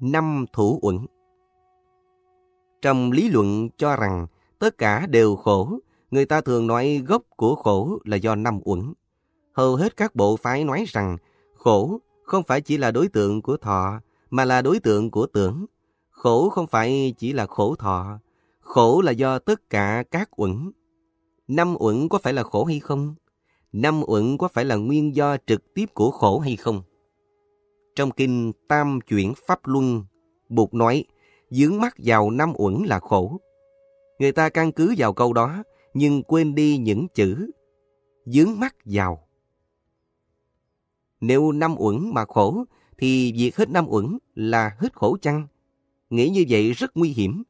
năm thủ uẩn. Trong lý luận cho rằng tất cả đều khổ, người ta thường nói gốc của khổ là do năm uẩn. Hầu hết các bộ phái nói rằng khổ không phải chỉ là đối tượng của thọ, mà là đối tượng của tưởng. Khổ không phải chỉ là khổ thọ, khổ là do tất cả các uẩn. Năm uẩn có phải là khổ hay không? Năm uẩn có phải là nguyên do trực tiếp của khổ hay không? Trong kinh Tam Chuyển Pháp Luân, Bụt nói, dướng mắt vào năm uẩn là khổ. Người ta căn cứ vào câu đó, nhưng quên đi những chữ dướng mắt vào. Nếu năm uẩn mà khổ, thì việc hết năm uẩn là hết khổ chăng? Nghĩ như vậy rất nguy hiểm.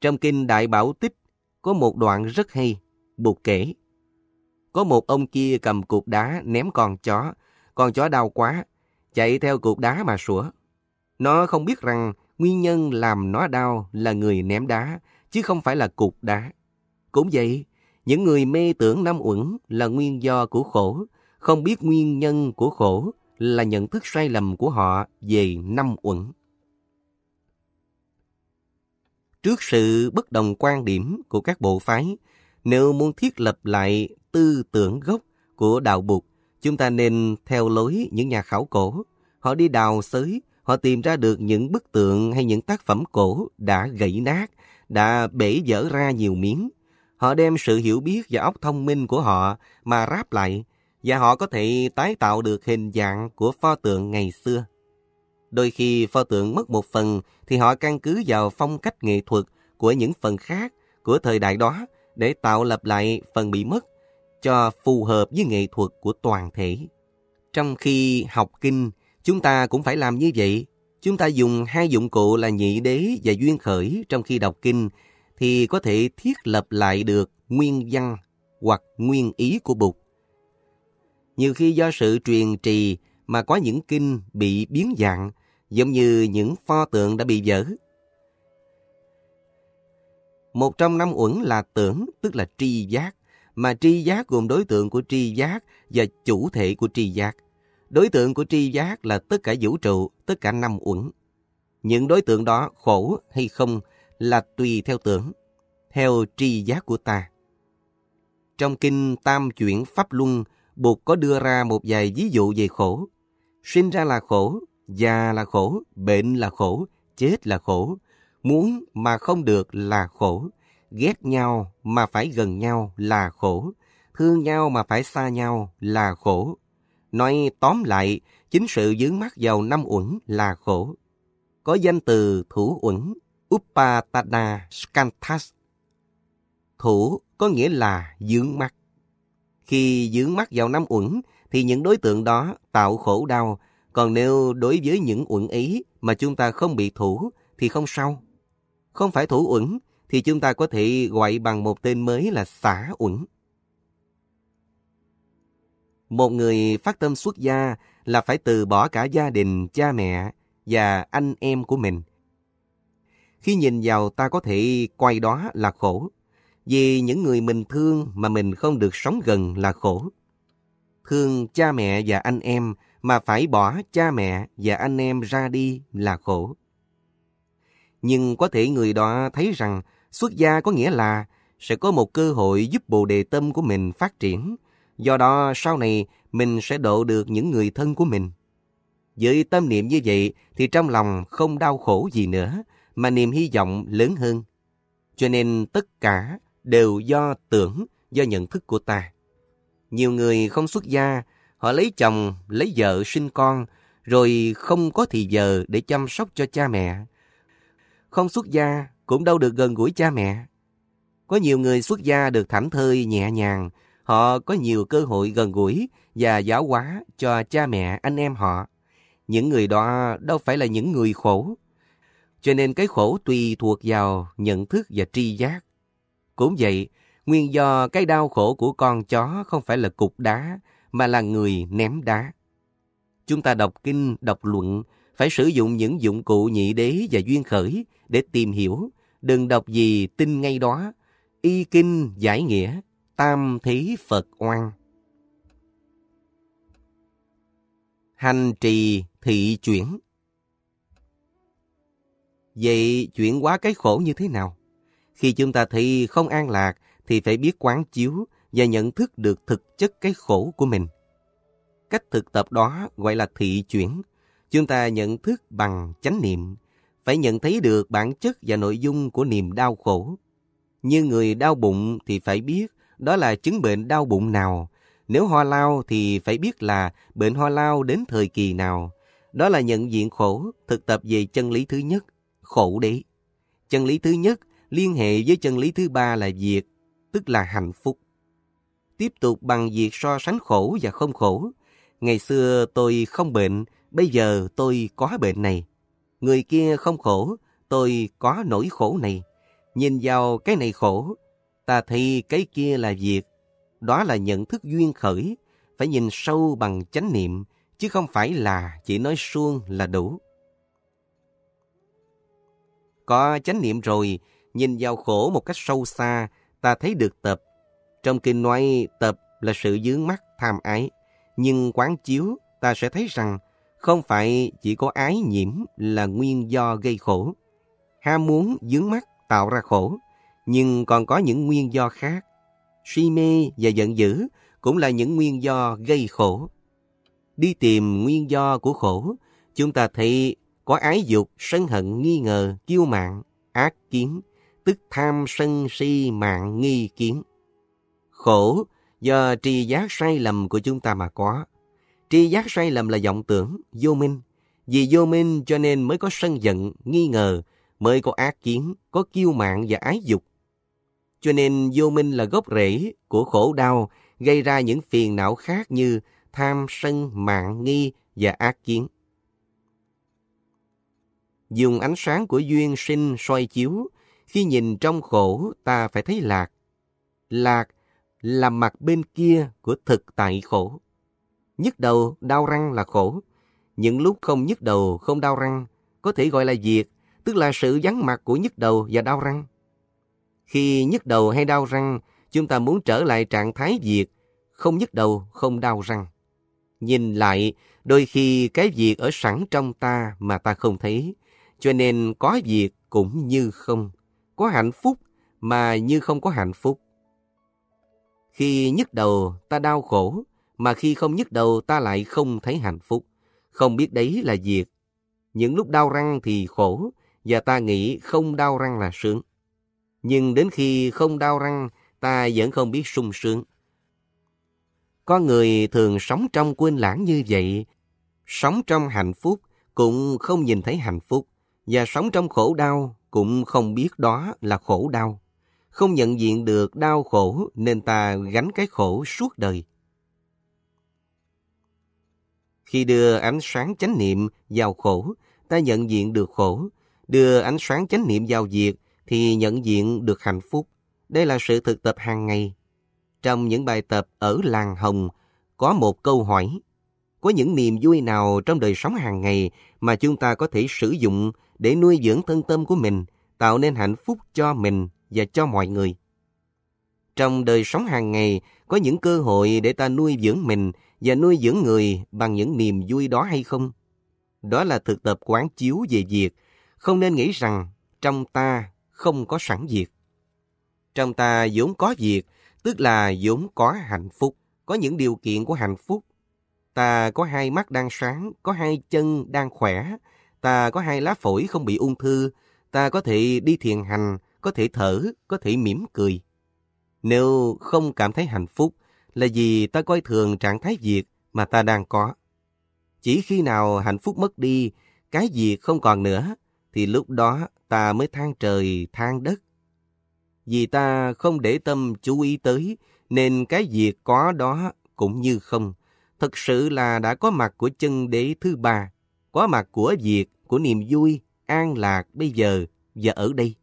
Trong kinh Đại Bảo Tích có một đoạn rất hay, Bụt kể. Có một ông kia cầm cục đá ném con chó, con chó đau quá, chạy theo cục đá mà sủa. Nó không biết rằng nguyên nhân làm nó đau là người ném đá, chứ không phải là cục đá. Cũng vậy, những người mê tưởng năm uẩn là nguyên do của khổ, không biết nguyên nhân của khổ là nhận thức sai lầm của họ về năm uẩn. Trước sự bất đồng quan điểm của các bộ phái, nếu muốn thiết lập lại tư tưởng gốc của đạo Bụt, chúng ta nên theo lối những nhà khảo cổ. Họ đi đào xới, họ tìm ra được những bức tượng hay những tác phẩm cổ đã gãy nát, đã bể dở ra nhiều miếng. Họ đem sự hiểu biết và óc thông minh của họ mà ráp lại, và họ có thể tái tạo được hình dạng của pho tượng ngày xưa. Đôi khi pho tượng mất một phần thì họ căn cứ vào phong cách nghệ thuật của những phần khác của thời đại đó để tạo lập lại phần bị mất cho phù hợp với nghệ thuật của toàn thể. Trong khi học kinh, chúng ta cũng phải làm như vậy. Chúng ta dùng hai dụng cụ là nhị đế và duyên khởi trong khi đọc kinh thì có thể thiết lập lại được nguyên văn hoặc nguyên ý của Bụt. Nhiều khi do sự truyền trì mà có những kinh bị biến dạng, giống như những pho tượng đã bị vỡ. Một trong năm uẩn là tưởng, tức là tri giác, mà tri giác gồm đối tượng của tri giác và chủ thể của tri giác. Đối tượng của tri giác là tất cả vũ trụ, tất cả năm uẩn. Những đối tượng đó khổ hay không là tùy theo tưởng, theo tri giác của ta. Trong kinh Tam Chuyển Pháp Luân, Bụt có đưa ra một vài ví dụ về khổ. Sinh ra là khổ, già là khổ, bệnh là khổ, chết là khổ, muốn mà không được là khổ, ghét nhau mà phải gần nhau là khổ, thương nhau mà phải xa nhau là khổ. Nói tóm lại, chính sự dướng mắt vào năm uẩn là khổ. Có danh từ thủ uẩn, Uppatana Skantas. Thủ có nghĩa là dướng mắt. Khi dướng mắt vào năm uẩn, thì những đối tượng đó tạo khổ đau. Còn nếu đối với những uẩn ấy mà chúng ta không bị thủ, thì không sao. Không phải thủ uẩn, thì chúng ta có thể gọi bằng một tên mới là xả uẩn. Một người phát tâm xuất gia là phải từ bỏ cả gia đình, cha mẹ và anh em của mình. Khi nhìn vào ta có thể quay đó là khổ. Vì những người mình thương mà mình không được sống gần là khổ. Thương cha mẹ và anh em mà phải bỏ cha mẹ và anh em ra đi là khổ. Nhưng có thể người đó thấy rằng xuất gia có nghĩa là sẽ có một cơ hội giúp bồ đề tâm của mình phát triển. Do đó sau này mình sẽ độ được những người thân của mình. Với tâm niệm như vậy thì trong lòng không đau khổ gì nữa, mà niềm hy vọng lớn hơn. Cho nên tất cả đều do tưởng, do nhận thức của ta. Nhiều người không xuất gia, họ lấy chồng, lấy vợ, sinh con, rồi không có thì giờ để chăm sóc cho cha mẹ. Không xuất gia cũng đâu được gần gũi cha mẹ. Có nhiều người xuất gia được thảnh thơi nhẹ nhàng, họ có nhiều cơ hội gần gũi và giáo hóa cho cha mẹ, anh em họ. Những người đó đâu phải là những người khổ. Cho nên cái khổ tùy thuộc vào nhận thức và tri giác. Cũng vậy, nguyên do cái đau khổ của con chó không phải là cục đá, mà là người ném đá. Chúng ta đọc kinh, đọc luận, phải sử dụng những dụng cụ nhị đế và duyên khởi để tìm hiểu. Đừng đọc gì tin ngay đó. Y kinh giải nghĩa, tam thí Phật oan. Hành trì thị chuyển Vậy chuyển hóa cái khổ như thế nào? Khi chúng ta thì không an lạc thì phải biết quán chiếu và nhận thức được thực chất cái khổ của mình. Cách thực tập đó gọi là thị chuyển. Chúng ta nhận thức bằng chánh niệm, phải nhận thấy được bản chất và nội dung của niềm đau khổ. Như người đau bụng thì phải biết đó là chứng bệnh đau bụng nào. Nếu ho lao thì phải biết là bệnh ho lao đến thời kỳ nào. Đó là nhận diện khổ, thực tập về chân lý thứ nhất, khổ đấy Chân lý thứ nhất liên hệ với chân lý thứ ba là diệt, tức là hạnh phúc. Tiếp tục bằng việc so sánh khổ và không khổ. Ngày xưa tôi không bệnh, bây giờ tôi có bệnh này. Người kia không khổ, tôi có nỗi khổ này. Nhìn vào cái này khổ, ta thấy cái kia là việc. Đó là nhận thức duyên khởi, phải nhìn sâu bằng chánh niệm, chứ không phải là chỉ nói suông là đủ. Có chánh niệm rồi, nhìn vào khổ một cách sâu xa, ta thấy được tập. Trong kinh nói tập là sự dướng mắt tham ái, nhưng quán chiếu ta sẽ thấy rằng không phải chỉ có ái nhiễm là nguyên do gây khổ. Ham muốn dướng mắt tạo ra khổ, nhưng còn có những nguyên do khác. Si mê và giận dữ cũng là những nguyên do gây khổ. Đi tìm nguyên do của khổ, chúng ta thấy có ái dục, sân hận, nghi ngờ, kiêu mạn, ác kiến, tức tham sân si mạng nghi kiến. Khổ do tri giác sai lầm của chúng ta mà có. Tri giác sai lầm là vọng tưởng, vô minh. Vì vô minh cho nên mới có sân giận, nghi ngờ, mới có ác kiến, có kiêu mạn và ái dục. Cho nên vô minh là gốc rễ của khổ đau, gây ra những phiền não khác như tham, sân, mạng, nghi và ác kiến. Dùng ánh sáng của duyên sinh soi chiếu, khi nhìn trong khổ ta phải thấy lạc. Lạc là mặt bên kia của thực tại khổ. Nhức đầu, đau răng là khổ. Những lúc không nhức đầu, không đau răng, có thể gọi là diệt, tức là sự vắng mặt của nhức đầu và đau răng. Khi nhức đầu hay đau răng, chúng ta muốn trở lại trạng thái diệt, không nhức đầu, không đau răng. Nhìn lại, đôi khi cái việc ở sẵn trong ta mà ta không thấy, cho nên có việc cũng như không, có hạnh phúc mà như không có hạnh phúc. Khi nhức đầu ta đau khổ, mà khi không nhức đầu ta lại không thấy hạnh phúc. Không biết đấy là việc. Những lúc đau răng thì khổ, và ta nghĩ không đau răng là sướng. Nhưng đến khi không đau răng, ta vẫn không biết sung sướng. Có người thường sống trong quên lãng như vậy, sống trong hạnh phúc cũng không nhìn thấy hạnh phúc, và sống trong khổ đau cũng không biết đó là khổ đau. Không nhận diện được đau khổ nên ta gánh cái khổ suốt đời. Khi đưa ánh sáng chánh niệm vào khổ, ta nhận diện được khổ. Đưa ánh sáng chánh niệm vào diệt thì nhận diện được hạnh phúc. Đây là sự thực tập hàng ngày. Trong những bài tập ở làng Hồng, có một câu hỏi. Có những niềm vui nào trong đời sống hàng ngày mà chúng ta có thể sử dụng để nuôi dưỡng thân tâm của mình, tạo nên hạnh phúc cho mình và cho mọi người? Trong đời sống hàng ngày, có những cơ hội để ta nuôi dưỡng mình và nuôi dưỡng người bằng những niềm vui đó hay không? Đó là thực tập quán chiếu về việc, không nên nghĩ rằng trong ta không có sẵn việc. Trong ta vốn có việc, tức là vốn có hạnh phúc, có những điều kiện của hạnh phúc. Ta có hai mắt đang sáng, có hai chân đang khỏe, ta có hai lá phổi không bị ung thư, ta có thể đi thiền hành, có thể thở, có thể mỉm cười. Nếu không cảm thấy hạnh phúc, là vì ta coi thường trạng thái việc mà ta đang có. Chỉ khi nào hạnh phúc mất đi, cái gì không còn nữa, thì lúc đó ta mới than trời, than đất. Vì ta không để tâm chú ý tới, nên cái việc có đó cũng như không. Thật sự là đã có mặt của chân đế thứ ba, có mặt của việc, của niềm vui, an lạc bây giờ và ở đây.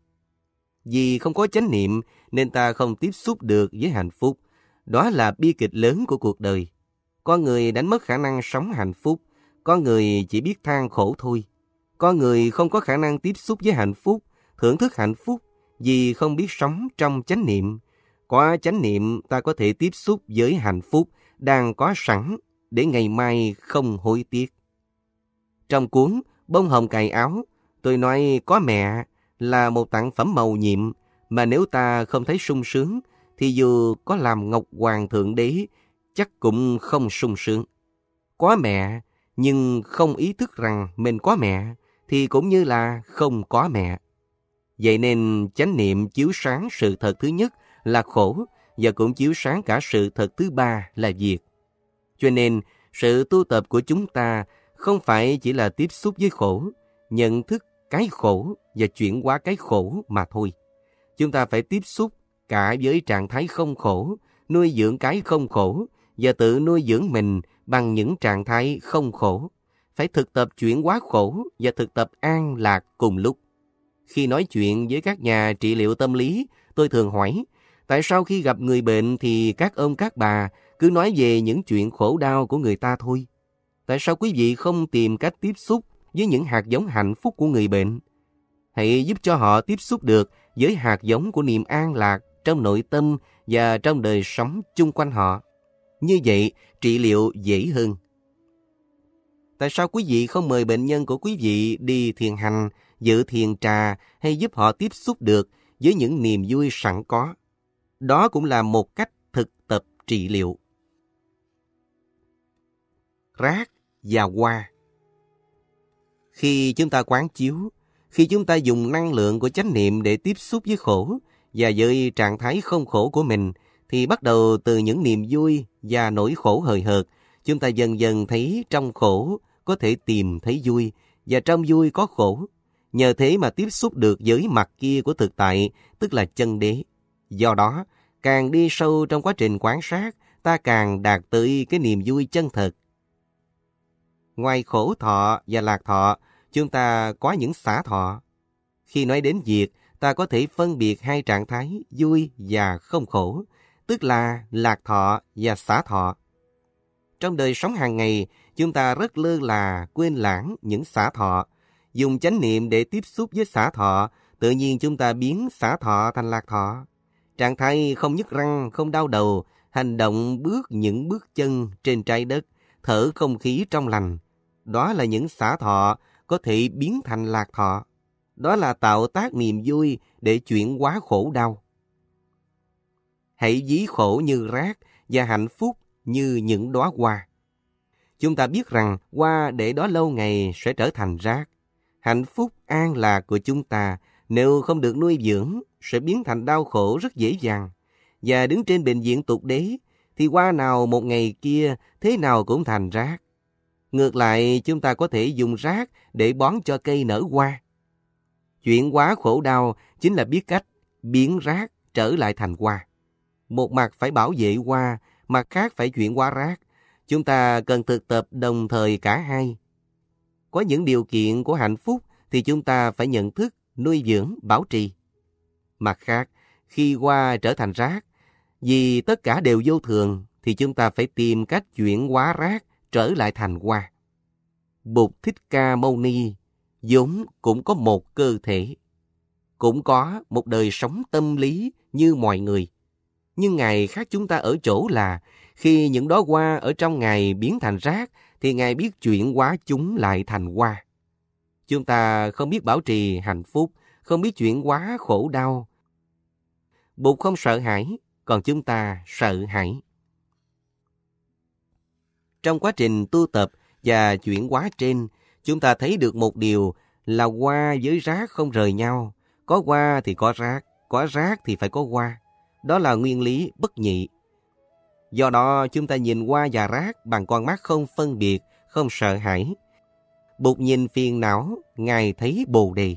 Vì không có chánh niệm nên ta không tiếp xúc được với hạnh phúc. Đó là bi kịch lớn của cuộc đời. Con người đánh mất khả năng sống hạnh phúc, con người chỉ biết than khổ thôi. Con người không có khả năng tiếp xúc với hạnh phúc, thưởng thức hạnh phúc vì không biết sống trong chánh niệm. Qua chánh niệm ta có thể tiếp xúc với hạnh phúc đang có sẵn để ngày mai không hối tiếc. Trong cuốn Bông hồng cài áo, Tôi nói có mẹ là một tặng phẩm màu nhiệm, mà nếu ta không thấy sung sướng, thì dù có làm Ngọc Hoàng Thượng Đế, chắc cũng không sung sướng. Có mẹ, nhưng không ý thức rằng mình có mẹ, thì cũng như là không có mẹ. Vậy nên chánh niệm chiếu sáng sự thật thứ nhất là khổ, và cũng chiếu sáng cả sự thật thứ ba là diệt. Cho nên, sự tu tập của chúng ta không phải chỉ là tiếp xúc với khổ, nhận thức cái khổ và chuyển hóa cái khổ mà thôi. Chúng ta phải tiếp xúc cả với trạng thái không khổ, nuôi dưỡng cái không khổ và tự nuôi dưỡng mình bằng những trạng thái không khổ. Phải thực tập chuyển hóa khổ và thực tập an lạc cùng lúc. Khi nói chuyện với các nhà trị liệu tâm lý, tôi thường hỏi, tại sao khi gặp người bệnh thì các ông các bà cứ nói về những chuyện khổ đau của người ta thôi? Tại sao quý vị không tìm cách tiếp xúc với những hạt giống hạnh phúc của người bệnh? Hãy giúp cho họ tiếp xúc được với hạt giống của niềm an lạc trong nội tâm và trong đời sống chung quanh họ. Như vậy, trị liệu dễ hơn. Tại sao quý vị không mời bệnh nhân của quý vị đi thiền hành, dự thiền trà hay giúp họ tiếp xúc được với những niềm vui sẵn có? Đó cũng là một cách thực tập trị liệu. Rác và hoa Khi chúng ta quán chiếu, khi chúng ta dùng năng lượng của chánh niệm để tiếp xúc với khổ và với trạng thái không khổ của mình, thì bắt đầu từ những niềm vui và nỗi khổ hời hợt, chúng ta dần dần thấy trong khổ có thể tìm thấy vui, và trong vui có khổ. Nhờ thế mà tiếp xúc được với mặt kia của thực tại, tức là chân đế. Do đó, càng đi sâu trong quá trình quan sát, ta càng đạt tới cái niềm vui chân thật. Ngoài khổ thọ và lạc thọ, chúng ta có những xả thọ. Khi nói đến việc, ta có thể phân biệt hai trạng thái vui và không khổ, tức là lạc thọ và xả thọ. Trong đời sống hàng ngày, chúng ta rất lơ là quên lãng những xả thọ. Dùng chánh niệm để tiếp xúc với xả thọ, tự nhiên chúng ta biến xả thọ thành lạc thọ. Trạng thái không nhức răng, không đau đầu, hành động bước những bước chân trên trái đất, thở không khí trong lành. Đó là những xả thọ có thể biến thành lạc thọ. Đó là tạo tác niềm vui để chuyển hóa khổ đau. Hãy dí khổ như rác và hạnh phúc như những đóa hoa. Chúng ta biết rằng hoa để đó lâu ngày sẽ trở thành rác. Hạnh phúc an lạc của chúng ta nếu không được nuôi dưỡng sẽ biến thành đau khổ rất dễ dàng. Và đứng trên bệnh viện tục đế thì hoa nào một ngày kia thế nào cũng thành rác. Ngược lại, chúng ta có thể dùng rác để bón cho cây nở hoa. Chuyện quá khổ đau chính là biết cách biến rác trở lại thành hoa. Một mặt phải bảo vệ hoa, mặt khác phải chuyển hóa rác. Chúng ta cần thực tập đồng thời cả hai. Có những điều kiện của hạnh phúc thì chúng ta phải nhận thức, nuôi dưỡng, bảo trì. Mặt khác, khi hoa trở thành rác, vì tất cả đều vô thường thì chúng ta phải tìm cách chuyển hóa rác trở lại thành hoa. Bụt Thích Ca Mâu Ni vốn cũng có một cơ thể, cũng có một đời sống tâm lý như mọi người. Nhưng Ngài khác chúng ta ở chỗ là khi những đó hoa ở trong Ngài biến thành rác thì Ngài biết chuyển hóa chúng lại thành hoa. Chúng ta không biết bảo trì hạnh phúc, không biết chuyển hóa khổ đau. Bụt không sợ hãi, còn chúng ta sợ hãi. Trong quá trình tu tập và chuyển hóa trên, chúng ta thấy được một điều là hoa với rác không rời nhau. Có hoa thì có rác, có rác thì phải có hoa. Đó là nguyên lý bất nhị. Do đó chúng ta nhìn hoa và rác bằng con mắt không phân biệt, không sợ hãi. Bụt nhìn phiền não, Ngài thấy bồ đề.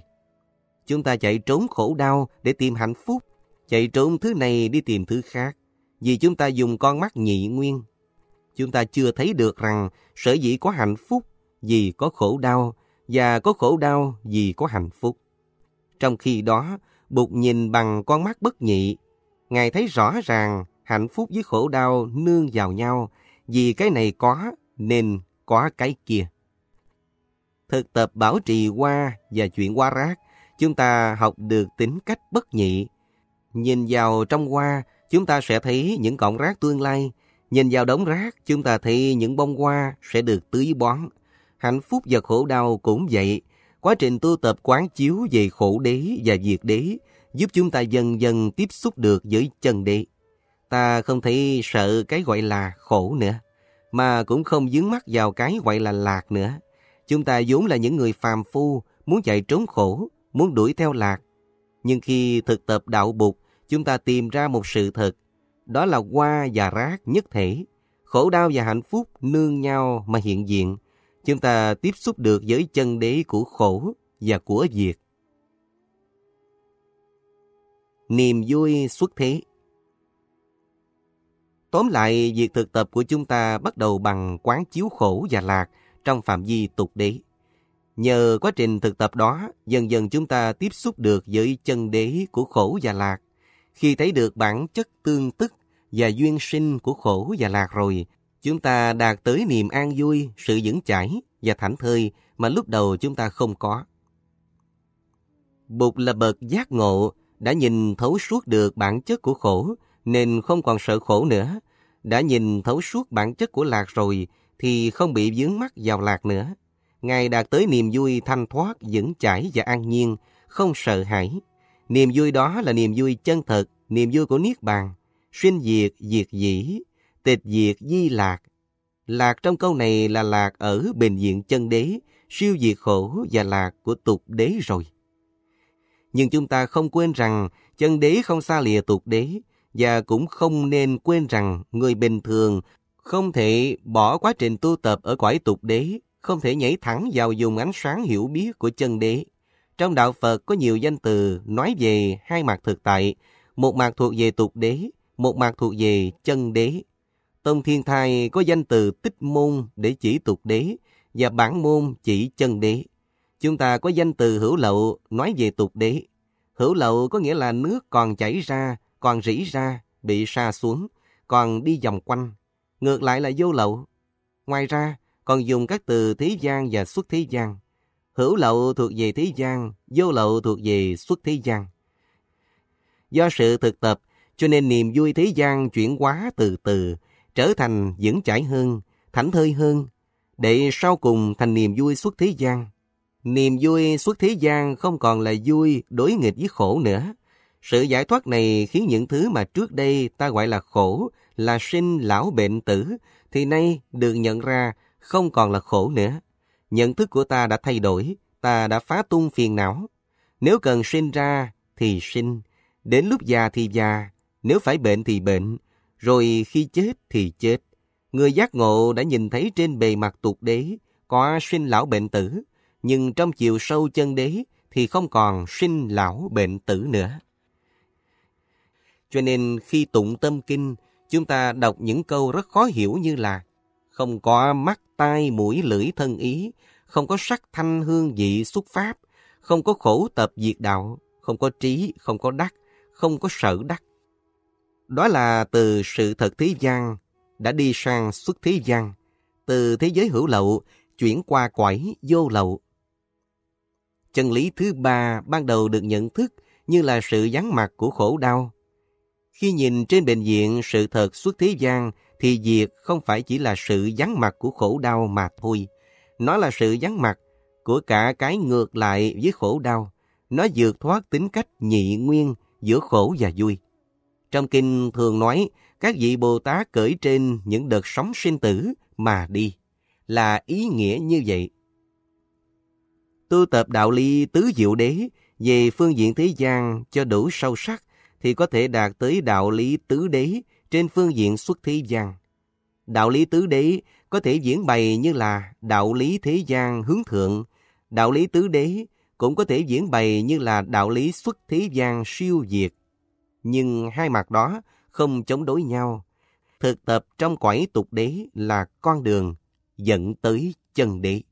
Chúng ta chạy trốn khổ đau để tìm hạnh phúc, chạy trốn thứ này đi tìm thứ khác. Vì chúng ta dùng con mắt nhị nguyên. Chúng ta chưa thấy được rằng sở dĩ có hạnh phúc vì có khổ đau và có khổ đau vì có hạnh phúc. Trong khi đó, Bụt nhìn bằng con mắt bất nhị, Ngài thấy rõ ràng hạnh phúc với khổ đau nương vào nhau, vì cái này có nên có cái kia. Thực tập bảo trì qua và chuyển qua rác, chúng ta học được tính cách bất nhị. Nhìn vào trong hoa, chúng ta sẽ thấy những cọng rác tương lai. Nhìn vào đống rác, chúng ta thấy những bông hoa sẽ được tưới bón. Hạnh phúc và khổ đau cũng vậy. Quá trình tu tập quán chiếu về khổ đế và diệt đế giúp chúng ta dần dần tiếp xúc được với chân đế. Ta không thấy sợ cái gọi là khổ nữa, mà cũng không dướng mắt vào cái gọi là lạc nữa. Chúng ta vốn là những người phàm phu, muốn chạy trốn khổ, muốn đuổi theo lạc. Nhưng khi thực tập đạo bục, chúng ta tìm ra một sự thật, đó là hoa và rác nhất thể. Khổ đau và hạnh phúc nương nhau mà hiện diện. Chúng ta tiếp xúc được với chân đế của khổ và của diệt. Niềm vui xuất thế Tóm lại, việc thực tập của chúng ta bắt đầu bằng quán chiếu khổ và lạc trong phạm vi tục đế. Nhờ quá trình thực tập đó, dần dần chúng ta tiếp xúc được với chân đế của khổ và lạc. Khi thấy được bản chất tương tức và duyên sinh của khổ và lạc rồi, chúng ta đạt tới niềm an vui, sự vững chãi và thảnh thơi mà lúc đầu chúng ta không có. Bụt là bậc giác ngộ, đã nhìn thấu suốt được bản chất của khổ, nên không còn sợ khổ nữa. Đã nhìn thấu suốt bản chất của lạc rồi, thì không bị vướng mắc vào lạc nữa. Ngài đạt tới niềm vui thanh thoát, vững chãi và an nhiên, không sợ hãi. Niềm vui đó là niềm vui chân thật, niềm vui của Niết Bàn, sinh diệt, diệt dĩ, tịch diệt di lạc. Lạc trong câu này là lạc ở bền diện chân đế, siêu diệt khổ và lạc của tục đế rồi. Nhưng chúng ta không quên rằng chân đế không xa lìa tục đế, và cũng không nên quên rằng người bình thường không thể bỏ quá trình tu tập ở cõi tục đế, không thể nhảy thẳng vào dùng ánh sáng hiểu biết của chân đế. Trong đạo Phật có nhiều danh từ nói về hai mặt thực tại, một mặt thuộc về tục đế, một mặt thuộc về chân đế. Tông Thiên Thai có danh từ tích môn để chỉ tục đế và bản môn chỉ chân đế. Chúng ta có danh từ hữu lậu nói về tục đế. Hữu lậu có nghĩa là nước còn chảy ra, còn rỉ ra, bị sa xuống, còn đi vòng quanh. Ngược lại là vô lậu. Ngoài ra, còn dùng các từ thế gian và xuất thế gian. Hữu lậu thuộc về thế gian, vô lậu thuộc về xuất thế gian. Do sự thực tập, cho nên niềm vui thế gian chuyển hóa từ từ, trở thành vững chãi hơn, thảnh thơi hơn, để sau cùng thành niềm vui suốt thế gian. Niềm vui suốt thế gian không còn là vui đối nghịch với khổ nữa. Sự giải thoát này khiến những thứ mà trước đây ta gọi là khổ, là sinh, lão, bệnh, tử, thì nay được nhận ra không còn là khổ nữa. Nhận thức của ta đã thay đổi, ta đã phá tung phiền não. Nếu cần sinh ra thì sinh, đến lúc già thì già, nếu phải bệnh thì bệnh, rồi khi chết thì chết. Người giác ngộ đã nhìn thấy trên bề mặt tục đế có sinh lão bệnh tử, nhưng trong chiều sâu chân đế thì không còn sinh lão bệnh tử nữa. Cho nên khi tụng tâm kinh, chúng ta đọc những câu rất khó hiểu như là không có mắt, tai, mũi, lưỡi, thân ý, không có sắc thanh hương vị xuất pháp, không có khổ tập diệt đạo, không có trí, không có đắc, không có sở đắc. Đó là từ sự thật thế gian đã đi sang xuất thế gian, từ thế giới hữu lậu chuyển qua quải vô lậu. Chân lý thứ ba ban đầu được nhận thức như là sự vắng mặt của khổ đau. Khi nhìn trên bệnh viện sự thật xuất thế gian thì diệt không phải chỉ là sự vắng mặt của khổ đau mà thôi. Nó là sự vắng mặt của cả cái ngược lại với khổ đau. Nó vượt thoát tính cách nhị nguyên giữa khổ và vui. Trong kinh thường nói, các vị Bồ Tát cởi trên những đợt sóng sinh tử mà đi, là ý nghĩa như vậy. Tu tập đạo lý tứ diệu đế về phương diện thế gian cho đủ sâu sắc thì có thể đạt tới đạo lý tứ đế trên phương diện xuất thế gian. Đạo lý tứ đế có thể diễn bày như là đạo lý thế gian hướng thượng, đạo lý tứ đế cũng có thể diễn bày như là đạo lý xuất thế gian siêu diệt. Nhưng hai mặt đó không chống đối nhau. Thực tập trong quải tục đế là con đường dẫn tới chân đế.